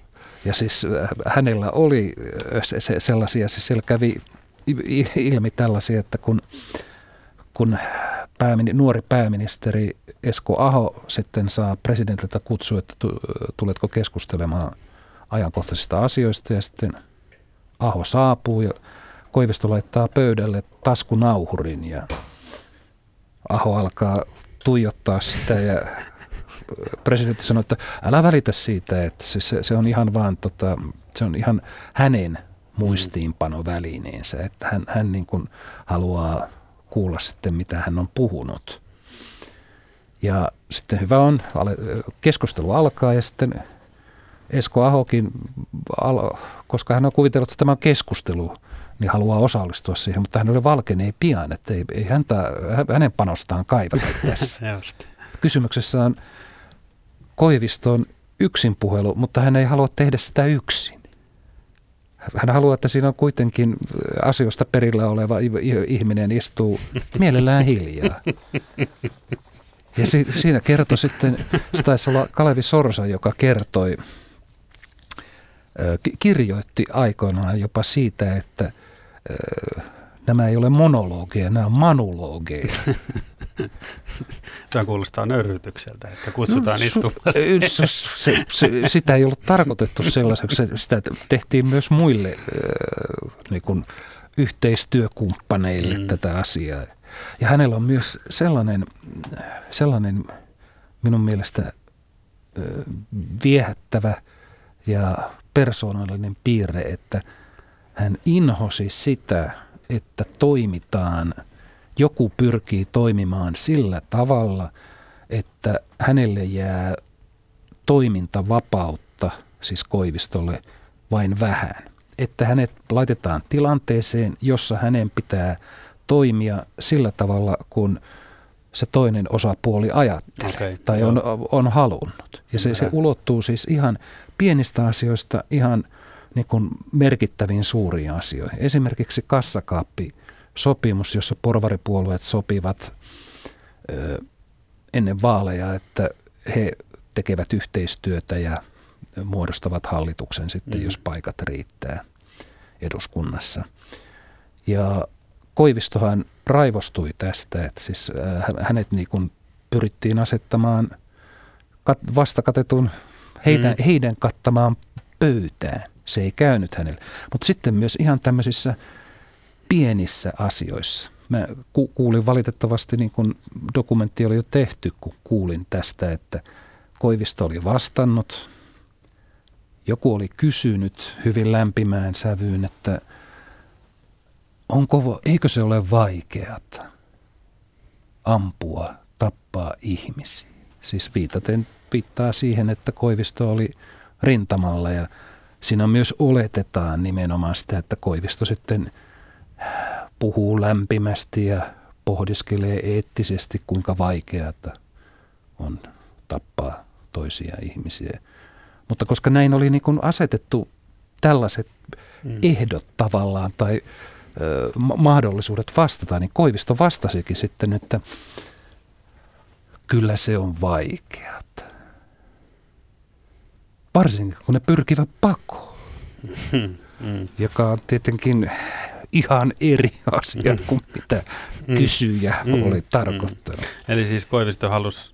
Ja siis äh, hänellä oli äh, se, se, sellaisia, siis siellä kävi ilmi tällaisia, että kun, kun päämini, nuori pääministeri Esko Aho sitten saa presidentiltä kutsua, että tu- tuletko keskustelemaan ajankohtaisista asioista ja sitten Aho saapuu ja Koivisto laittaa pöydälle taskunauhurin ja Aho alkaa tuijottaa sitä ja presidentti sanoi, että älä välitä siitä, että se, se, se on ihan vaan tota, se on ihan hänen muistiinpanovälineensä, että hän, hän niin kuin haluaa kuulla sitten, mitä hän on puhunut. Ja sitten hyvä on, keskustelu alkaa ja sitten Esko Ahokin, koska hän on kuvitellut, että tämä on keskustelu, niin haluaa osallistua siihen, mutta hän oli valkenee pian, että ei, ei häntä, hänen panostaan kaivata [laughs] tässä. Just. Kysymyksessä on Koiviston yksin puhelu, mutta hän ei halua tehdä sitä yksin. Hän haluaa, että siinä on kuitenkin asioista perillä oleva ihminen istuu mielellään hiljaa. Ja si- siinä kertoi sitten, se taisi olla Kalevi Sorsa, joka kertoi, kirjoitti aikoinaan jopa siitä, että nämä ei ole monologeja, nämä on manulogeja. [laughs] Tämä kuulostaa nöyrytykseltä, että kutsutaan no, istumaan. Se, se, se, sitä ei ollut tarkoitettu sellaiseksi. Se- Sitä tehtiin myös muille äh, niin kuin yhteistyökumppaneille mm. tätä asiaa. Ja hänellä on myös sellainen, sellainen minun mielestä viehättävä ja persoonallinen piirre, että hän inhosi sitä, että toimitaan, joku pyrkii toimimaan sillä tavalla, että hänelle jää toimintavapautta, siis Koivistolle, vain vähän. Että hänet laitetaan tilanteeseen, jossa hänen pitää toimia sillä tavalla, kun se toinen osapuoli ajattelee okay, tai on, on halunnut. Ja se, se ulottuu siis ihan pienistä asioista ihan niin kuin merkittäviin suuriin asioihin. Esimerkiksi kassakaappi-sopimus, jossa porvaripuolueet sopivat ö, ennen vaaleja, että he tekevät yhteistyötä ja muodostavat hallituksen sitten, mm. jos paikat riittää eduskunnassa. Ja Koivistohan raivostui tästä, että siis hänet niin kuin pyrittiin asettamaan kat, vastakatetun heidän, mm. heidän kattamaan pöytään. Se ei käynyt hänelle. Mutta sitten myös ihan tämmöisissä pienissä asioissa. Mä ku, kuulin valitettavasti, niin kun dokumentti oli jo tehty, kun kuulin tästä, että Koivisto oli vastannut. Joku oli kysynyt hyvin lämpimään sävyyn, että – onko, eikö se ole vaikeata ampua, tappaa ihmisiä? Siis viitaten viittaa siihen, että Koivisto oli rintamalla ja siinä myös oletetaan nimenomaan sitä, että Koivisto sitten puhuu lämpimästi ja pohdiskelee eettisesti, kuinka vaikeata on tappaa toisia ihmisiä. Mutta koska näin oli niin kuin asetettu tällaiset mm. ehdot tavallaan tai mahdollisuudet vastata, niin Koivisto vastasikin sitten, että kyllä se on vaikeat. Varsinkin kun ne pyrkivät pakoon, mm. joka on tietenkin ihan eri asia mm. kuin mitä mm. kysyjä mm. oli tarkoittanut. Mm. Eli siis Koivisto halusi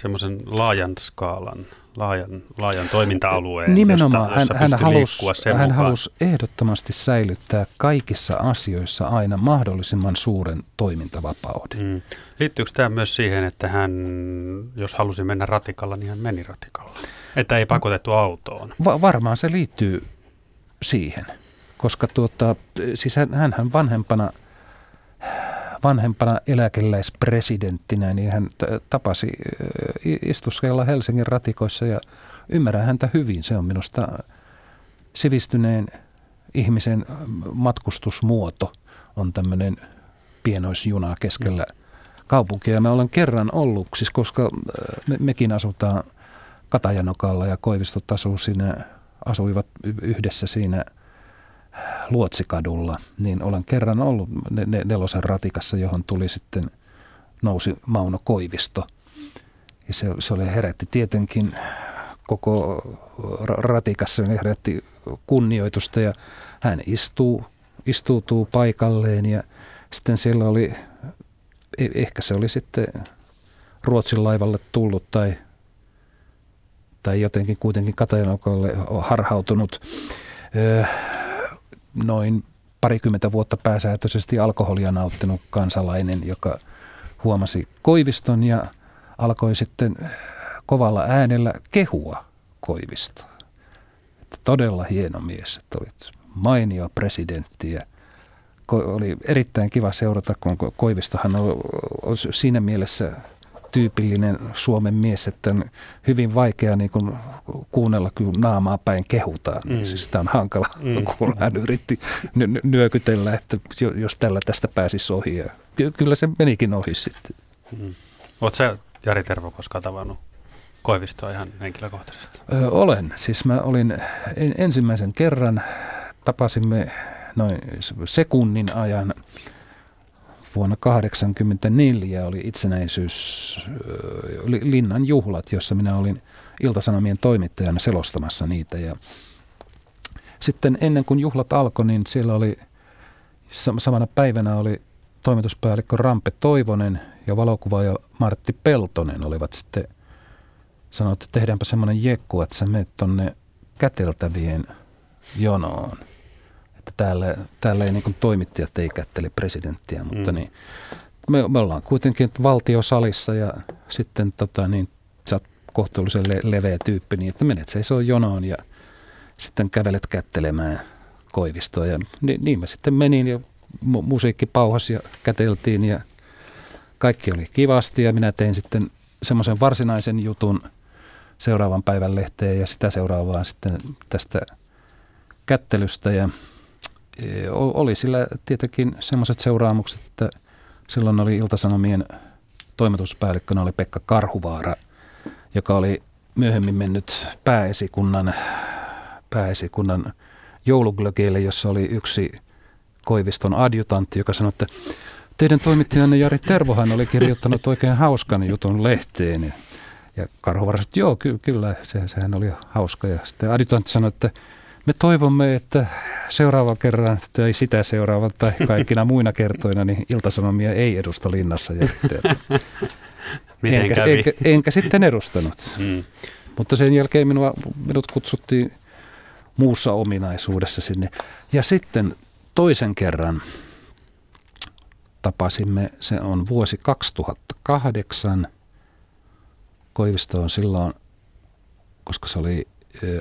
semmoisen laajan skaalan laajan, laajan toiminta-alueen, Nimenomaan josta, jossa hän, hän, halusi, hän halusi ehdottomasti säilyttää kaikissa asioissa aina mahdollisimman suuren toimintavapauden. Mm. Liittyykö tämä myös siihen, että hän, jos halusi mennä ratikalla, niin hän meni ratikalla? Että ei pakotettu autoon? Va- varmaan se liittyy siihen, koska tuota, siis hän, hän vanhempana – vanhempana eläkeläispresidenttinä, niin hän tapasi istuskella Helsingin ratikoissa ja ymmärrän häntä hyvin. Se on minusta sivistyneen ihmisen matkustusmuoto on tämmöinen pienoisjuna keskellä kaupunkia. Mä olen kerran ollut, siis koska me, mekin asutaan Katajanokalla ja Koivistot asuu siinä, asuivat yhdessä siinä – Luotsikadulla, niin olen kerran ollut nelosen ratikassa, johon tuli sitten, nousi Mauno Koivisto. Ja se, se oli herätti tietenkin koko ratikassa, niin herätti kunnioitusta ja hän istuu, istuutuu paikalleen ja sitten siellä oli, e, ehkä se oli sitten Ruotsin laivalle tullut tai, tai jotenkin kuitenkin Katajanokalle harhautunut noin parikymmentä vuotta pääsääntöisesti alkoholia nauttinut kansalainen, joka huomasi Koiviston ja alkoi sitten kovalla äänellä kehua Koivistoa. Että todella hieno mies, että olit mainio presidentti ja oli erittäin kiva seurata, kun Koivistohan on siinä mielessä tyypillinen Suomen mies, että on hyvin vaikea niin kuin kuunnella, kun naamaa päin kehutaan. Mm. Siis sitä on hankala, mm. [laughs] kun hän yritti nyökytellä, että jos tällä tästä pääsisi ohi. Ja kyllä se menikin ohi sitten. Mm. Oletko sä Jari Tervo koskaan tavannut Koivistoa ihan henkilökohtaisesti? Ö, olen. Siis mä olin ensimmäisen kerran, tapasimme noin sekunnin ajan vuonna 1984 oli itsenäisyys, Linnan juhlat, jossa minä olin Iltasanomien toimittajana selostamassa niitä. Ja sitten ennen kuin juhlat alkoi, niin siellä oli samana päivänä oli toimituspäällikkö Rampe Toivonen ja valokuvaaja Martti Peltonen olivat sitten sanoneet, että tehdäänpä semmoinen jekku, että sä menet tonne käteltävien jonoon – täällä, täällä ei niin toimittajat ei kättele presidenttiä, mutta mm. niin, me, me ollaan kuitenkin valtiosalissa ja sitten tota, niin, sä oot kohtuullisen le- leveä tyyppi, niin että menet seisoo jonoon ja sitten kävelet kättelemään Koivistoa. Ja niin, niin mä sitten menin ja mu- musiikki pauhasi ja käteltiin ja kaikki oli kivasti ja minä tein sitten semmoisen varsinaisen jutun seuraavan päivän lehteen ja sitä seuraavaan sitten tästä kättelystä ja oli sillä tietenkin semmoiset seuraamukset, että silloin oli Iltasanomien toimituspäällikkönä oli Pekka Karhuvaara, joka oli myöhemmin mennyt pääesikunnan, pääesikunnan jouluglögeille, jossa oli yksi Koiviston adjutantti, joka sanoi, että teidän toimittajanne Jari Tervohan oli kirjoittanut oikein hauskan jutun lehteen. Ja Karhuvaara sanoi, että joo, ky- kyllä, se, sehän oli hauska. Ja sitten adjutantti sanoi, että me toivomme, että seuraava kerran tai sitä seuraava tai [laughs] kaikkina muina kertoina, niin iltasanomia ei edusta linnassa. Ja, [laughs] enkä, enkä, enkä sitten edustanut. Mm. Mutta sen jälkeen minua, minut kutsuttiin muussa ominaisuudessa sinne. Ja sitten toisen kerran tapasimme, se on vuosi 2008. Koivisto on silloin, koska se oli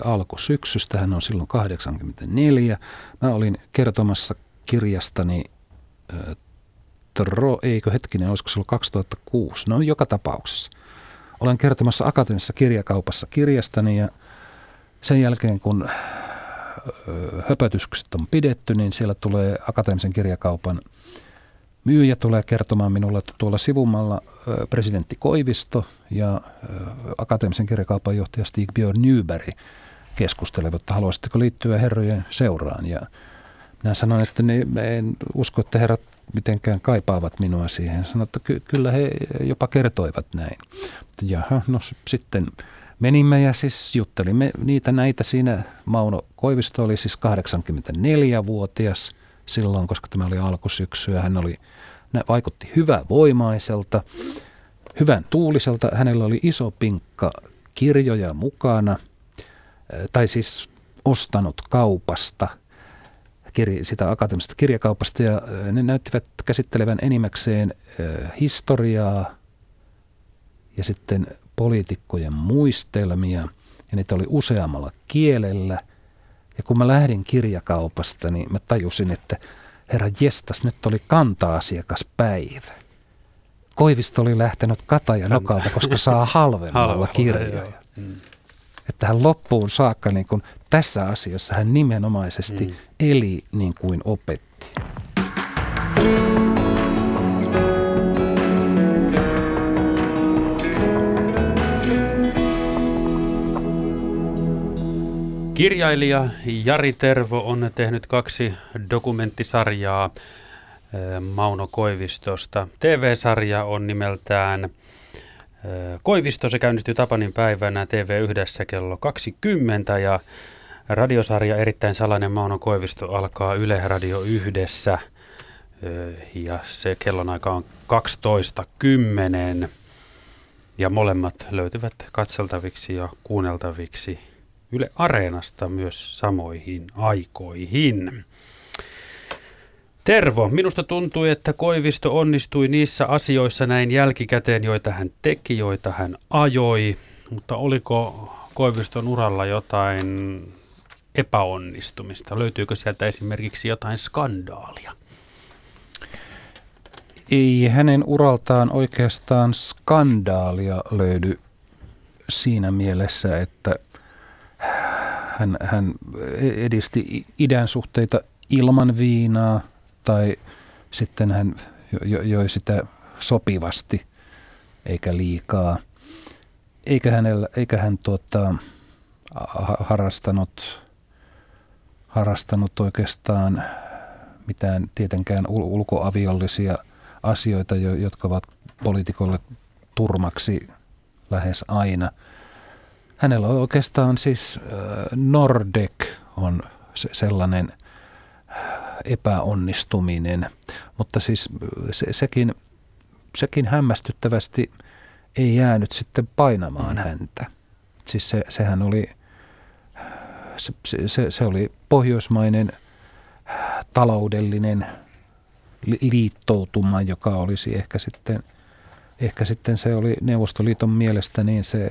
alkusyksystä, hän on silloin 84. Mä olin kertomassa kirjastani, tro, eikö hetkinen, olisiko se ollut 2006, no joka tapauksessa. Olen kertomassa akateemisessa kirjakaupassa kirjastani ja sen jälkeen kun höpötykset on pidetty, niin siellä tulee akateemisen kirjakaupan myyjä tulee kertomaan minulle, että tuolla sivumalla presidentti Koivisto ja akateemisen kirjakaupan johtaja Stig Björn Nyberg keskustelevat, että haluaisitteko liittyä herrojen seuraan. Ja minä sanoin, että ne, en usko, että herrat mitenkään kaipaavat minua siihen. Sanoin, että ky- kyllä he jopa kertoivat näin. Jaha, no sitten menimme ja siis juttelimme niitä näitä siinä. Mauno Koivisto oli siis 84-vuotias silloin, koska tämä oli alkusyksyä. Hän oli, vaikutti hyvävoimaiselta, hyvän tuuliselta. Hänellä oli iso pinkka kirjoja mukana, tai siis ostanut kaupasta – sitä akateemisesta kirjakaupasta ja ne näyttivät käsittelevän enimmäkseen historiaa ja sitten poliitikkojen muistelmia ja niitä oli useammalla kielellä. Ja kun mä lähdin kirjakaupasta, niin mä tajusin, että herra jestas, nyt oli kanta-asiakaspäivä. Koivisto oli lähtenyt kataja nokalta, koska saa [laughs] halvemmalla kirjoja. Mm. Että hän loppuun saakka niin kun tässä asiassa hän nimenomaisesti mm. eli niin kuin opetti. Kirjailija Jari Tervo on tehnyt kaksi dokumenttisarjaa eh, Mauno Koivistosta. TV-sarja on nimeltään eh, Koivisto. Se käynnistyy Tapanin päivänä TV1 kello 20 ja radiosarja Erittäin salainen Mauno Koivisto alkaa Yle Radio yhdessä eh, ja se kellonaika on 12.10 ja molemmat löytyvät katseltaviksi ja kuunneltaviksi Yle Areenasta myös samoihin aikoihin. Tervo, minusta tuntui, että Koivisto onnistui niissä asioissa näin jälkikäteen, joita hän teki, joita hän ajoi, mutta oliko Koiviston uralla jotain epäonnistumista? Löytyykö sieltä esimerkiksi jotain skandaalia? Ei hänen uraltaan oikeastaan skandaalia löydy siinä mielessä, että hän, hän edisti idän suhteita ilman viinaa tai sitten hän joi sitä sopivasti eikä liikaa. Eikä, hänellä, eikä hän tuota, harrastanut, harrastanut oikeastaan mitään tietenkään ulkoaviollisia asioita, jotka ovat poliitikolle turmaksi lähes aina – Hänellä on oikeastaan siis Nordek on se, sellainen epäonnistuminen, mutta siis se, sekin, sekin hämmästyttävästi ei jäänyt sitten painamaan häntä. Siis se, sehän oli, se, se, se oli pohjoismainen taloudellinen liittoutuma, joka olisi ehkä sitten ehkä sitten se oli Neuvostoliiton mielestä niin se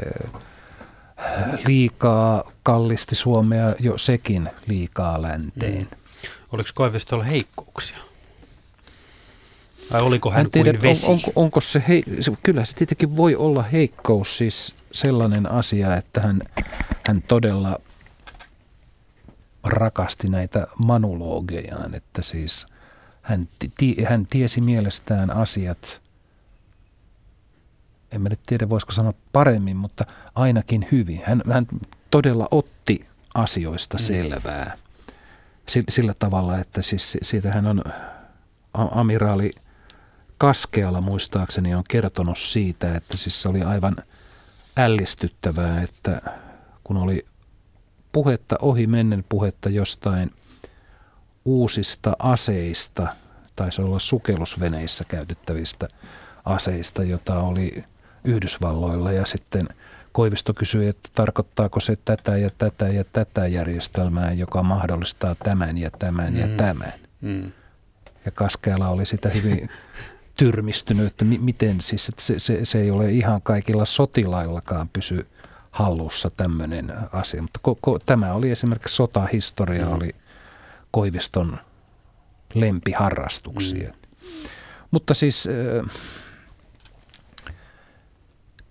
liikaa kallisti Suomea jo sekin liikaa länteen. Mm. Oliko Koivistolla heikkouksia? Vai oliko hän tiedä, kuin vesi? On, onko, onko se, hei, se, kyllä se tietenkin voi olla heikkous, siis sellainen asia, että hän, hän todella rakasti näitä manologejaan, että siis hän, hän tiesi mielestään asiat, en mä nyt tiedä voisiko sanoa paremmin, mutta ainakin hyvin. Hän, hän todella otti asioista mm. selvää sillä tavalla, että siis siitä hän on amiraali Kaskeala muistaakseni on kertonut siitä, että siis se oli aivan ällistyttävää, että kun oli puhetta ohi mennen puhetta jostain uusista aseista, taisi olla sukellusveneissä käytettävistä aseista, jota oli Yhdysvalloilla ja sitten Koivisto kysyi, että tarkoittaako se tätä ja tätä ja tätä järjestelmää, joka mahdollistaa tämän ja tämän mm. ja tämän. Mm. Ja Kaskeala oli sitä hyvin [laughs] tyrmistynyt, että mi- miten siis, että se, se, se ei ole ihan kaikilla sotilaillakaan pysy hallussa tämmöinen asia. Mutta ko, tämä oli esimerkiksi sotahistoria, mm. oli Koiviston lempiharrastuksia. Mm. Mutta siis äh,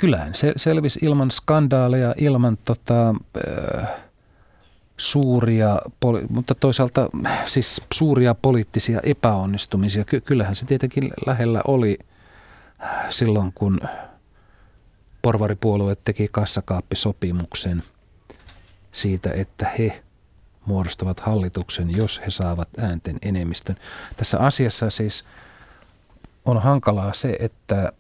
kyllähän se selvisi ilman skandaaleja, ilman tota, äh, suuria, mutta toisaalta siis suuria poliittisia epäonnistumisia. Kyllähän se tietenkin lähellä oli silloin, kun porvaripuolue teki kassakaappisopimuksen siitä, että he muodostavat hallituksen, jos he saavat äänten enemmistön. Tässä asiassa siis on hankalaa se, että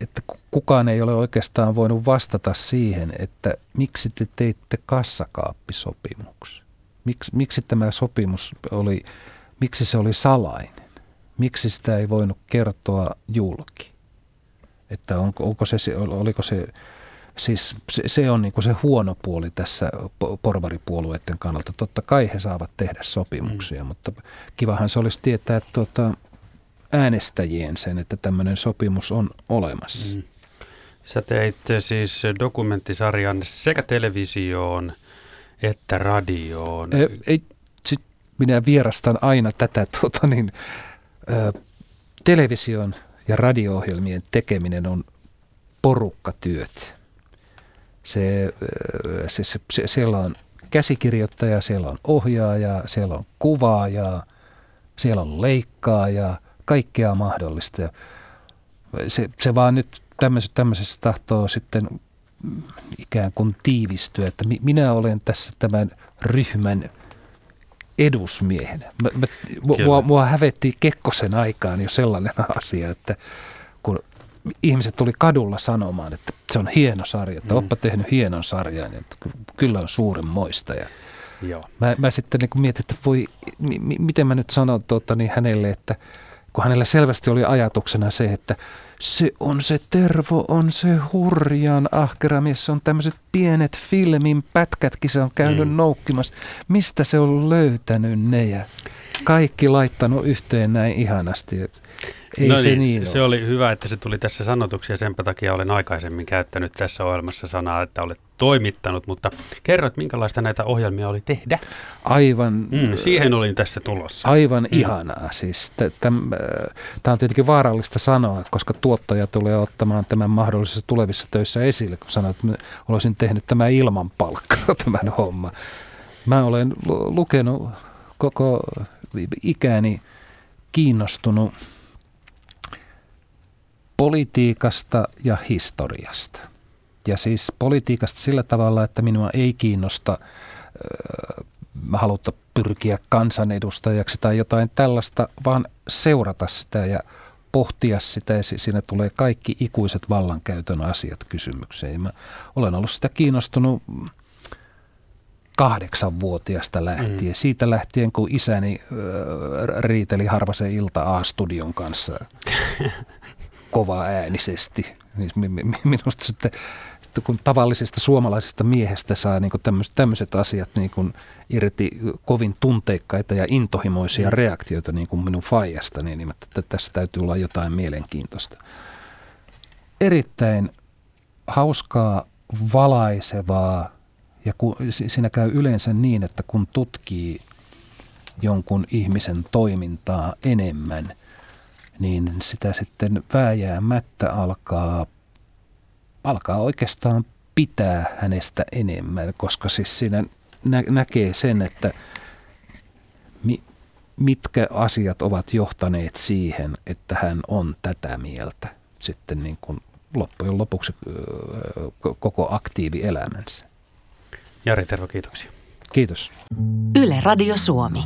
että kukaan ei ole oikeastaan voinut vastata siihen, että miksi te teitte kassakaappisopimuksen. Miksi, miksi tämä sopimus oli, miksi se oli salainen? Miksi sitä ei voinut kertoa julki? Että onko, onko se, oliko se, siis se, se on niin se huono puoli tässä porvaripuolueiden kannalta. Totta kai he saavat tehdä sopimuksia, mm. mutta kivahan se olisi tietää, että tuota, äänestäjien sen, että tämmöinen sopimus on olemassa. Mm. Sä teit siis dokumenttisarjan sekä televisioon että radioon. Ei, ei sit minä vierastan aina tätä [laughs] tuota niin, ä, television ja radio-ohjelmien tekeminen on porukkatyöt. Se, se, se, se, siellä on käsikirjoittaja, siellä on ohjaaja, siellä on kuvaaja, siellä on leikkaaja – kaikkea mahdollista. Se, se vaan nyt tämmöisessä, tämmöisessä tahtoo sitten ikään kuin tiivistyä, että minä olen tässä tämän ryhmän edusmiehenä. Mä, mä, mua, mua hävetti Kekkosen aikaan jo sellainen [laughs] asia, että kun ihmiset tuli kadulla sanomaan, että se on hieno sarja, että mm. oppa tehnyt hienon sarjan, että kyllä on suuren moista. Ja Joo. Mä, mä sitten niin mietin, että voi, m- miten mä nyt sanon tuota, niin hänelle, että – kun hänellä selvästi oli ajatuksena se, että se on se Tervo, on se hurjan ahkera mies, on tämmöiset pienet filmin pätkätkin, se on käynyt mm. noukkimassa. Mistä se on löytänyt ne ja kaikki laittanut yhteen näin ihanasti. Ei no se niin, niin se, se oli hyvä, että se tuli tässä sanotuksi ja sen takia olen aikaisemmin käyttänyt tässä ohjelmassa sanaa, että olet toimittanut, mutta kerroit, minkälaista näitä ohjelmia oli tehdä? Aivan. Mm, siihen olin tässä tulossa. Aivan mm. ihanaa. Siis Tämä on tietenkin vaarallista sanoa, koska tuottaja tulee ottamaan tämän mahdollisessa tulevissa töissä esille, kun sanoit, että olisin tehnyt tämän ilman palkkaa [laughs] tämän homma. Mä olen lukenut koko ikäni kiinnostunut politiikasta ja historiasta. Ja siis politiikasta sillä tavalla, että minua ei kiinnosta äh, halutta pyrkiä kansanedustajaksi tai jotain tällaista, vaan seurata sitä ja pohtia sitä ja siinä tulee kaikki ikuiset vallankäytön asiat kysymykseen. Ja mä olen ollut sitä kiinnostunut kahdeksanvuotiasta lähtien. Mm. Siitä lähtien, kun isäni äh, riiteli harvasen ilta A-studion kanssa [laughs] kova äänisesti Niin minusta sitten, sitten kun tavallisesta suomalaisesta miehestä saa niin tämmöiset, tämmöiset asiat niin kuin irti kovin tunteikkaita ja intohimoisia mm. reaktioita niin kuin minun faijasta, niin että tässä täytyy olla jotain mielenkiintoista. Erittäin hauskaa, valaisevaa ja kun, siinä käy yleensä niin, että kun tutkii jonkun ihmisen toimintaa enemmän, niin sitä sitten vääjäämättä alkaa, alkaa oikeastaan pitää hänestä enemmän, koska siis siinä nä- näkee sen, että mi- mitkä asiat ovat johtaneet siihen, että hän on tätä mieltä sitten niin kuin loppujen lopuksi koko aktiivielämänsä. Jari Tervo, kiitoksia. Kiitos. Yle Radio Suomi.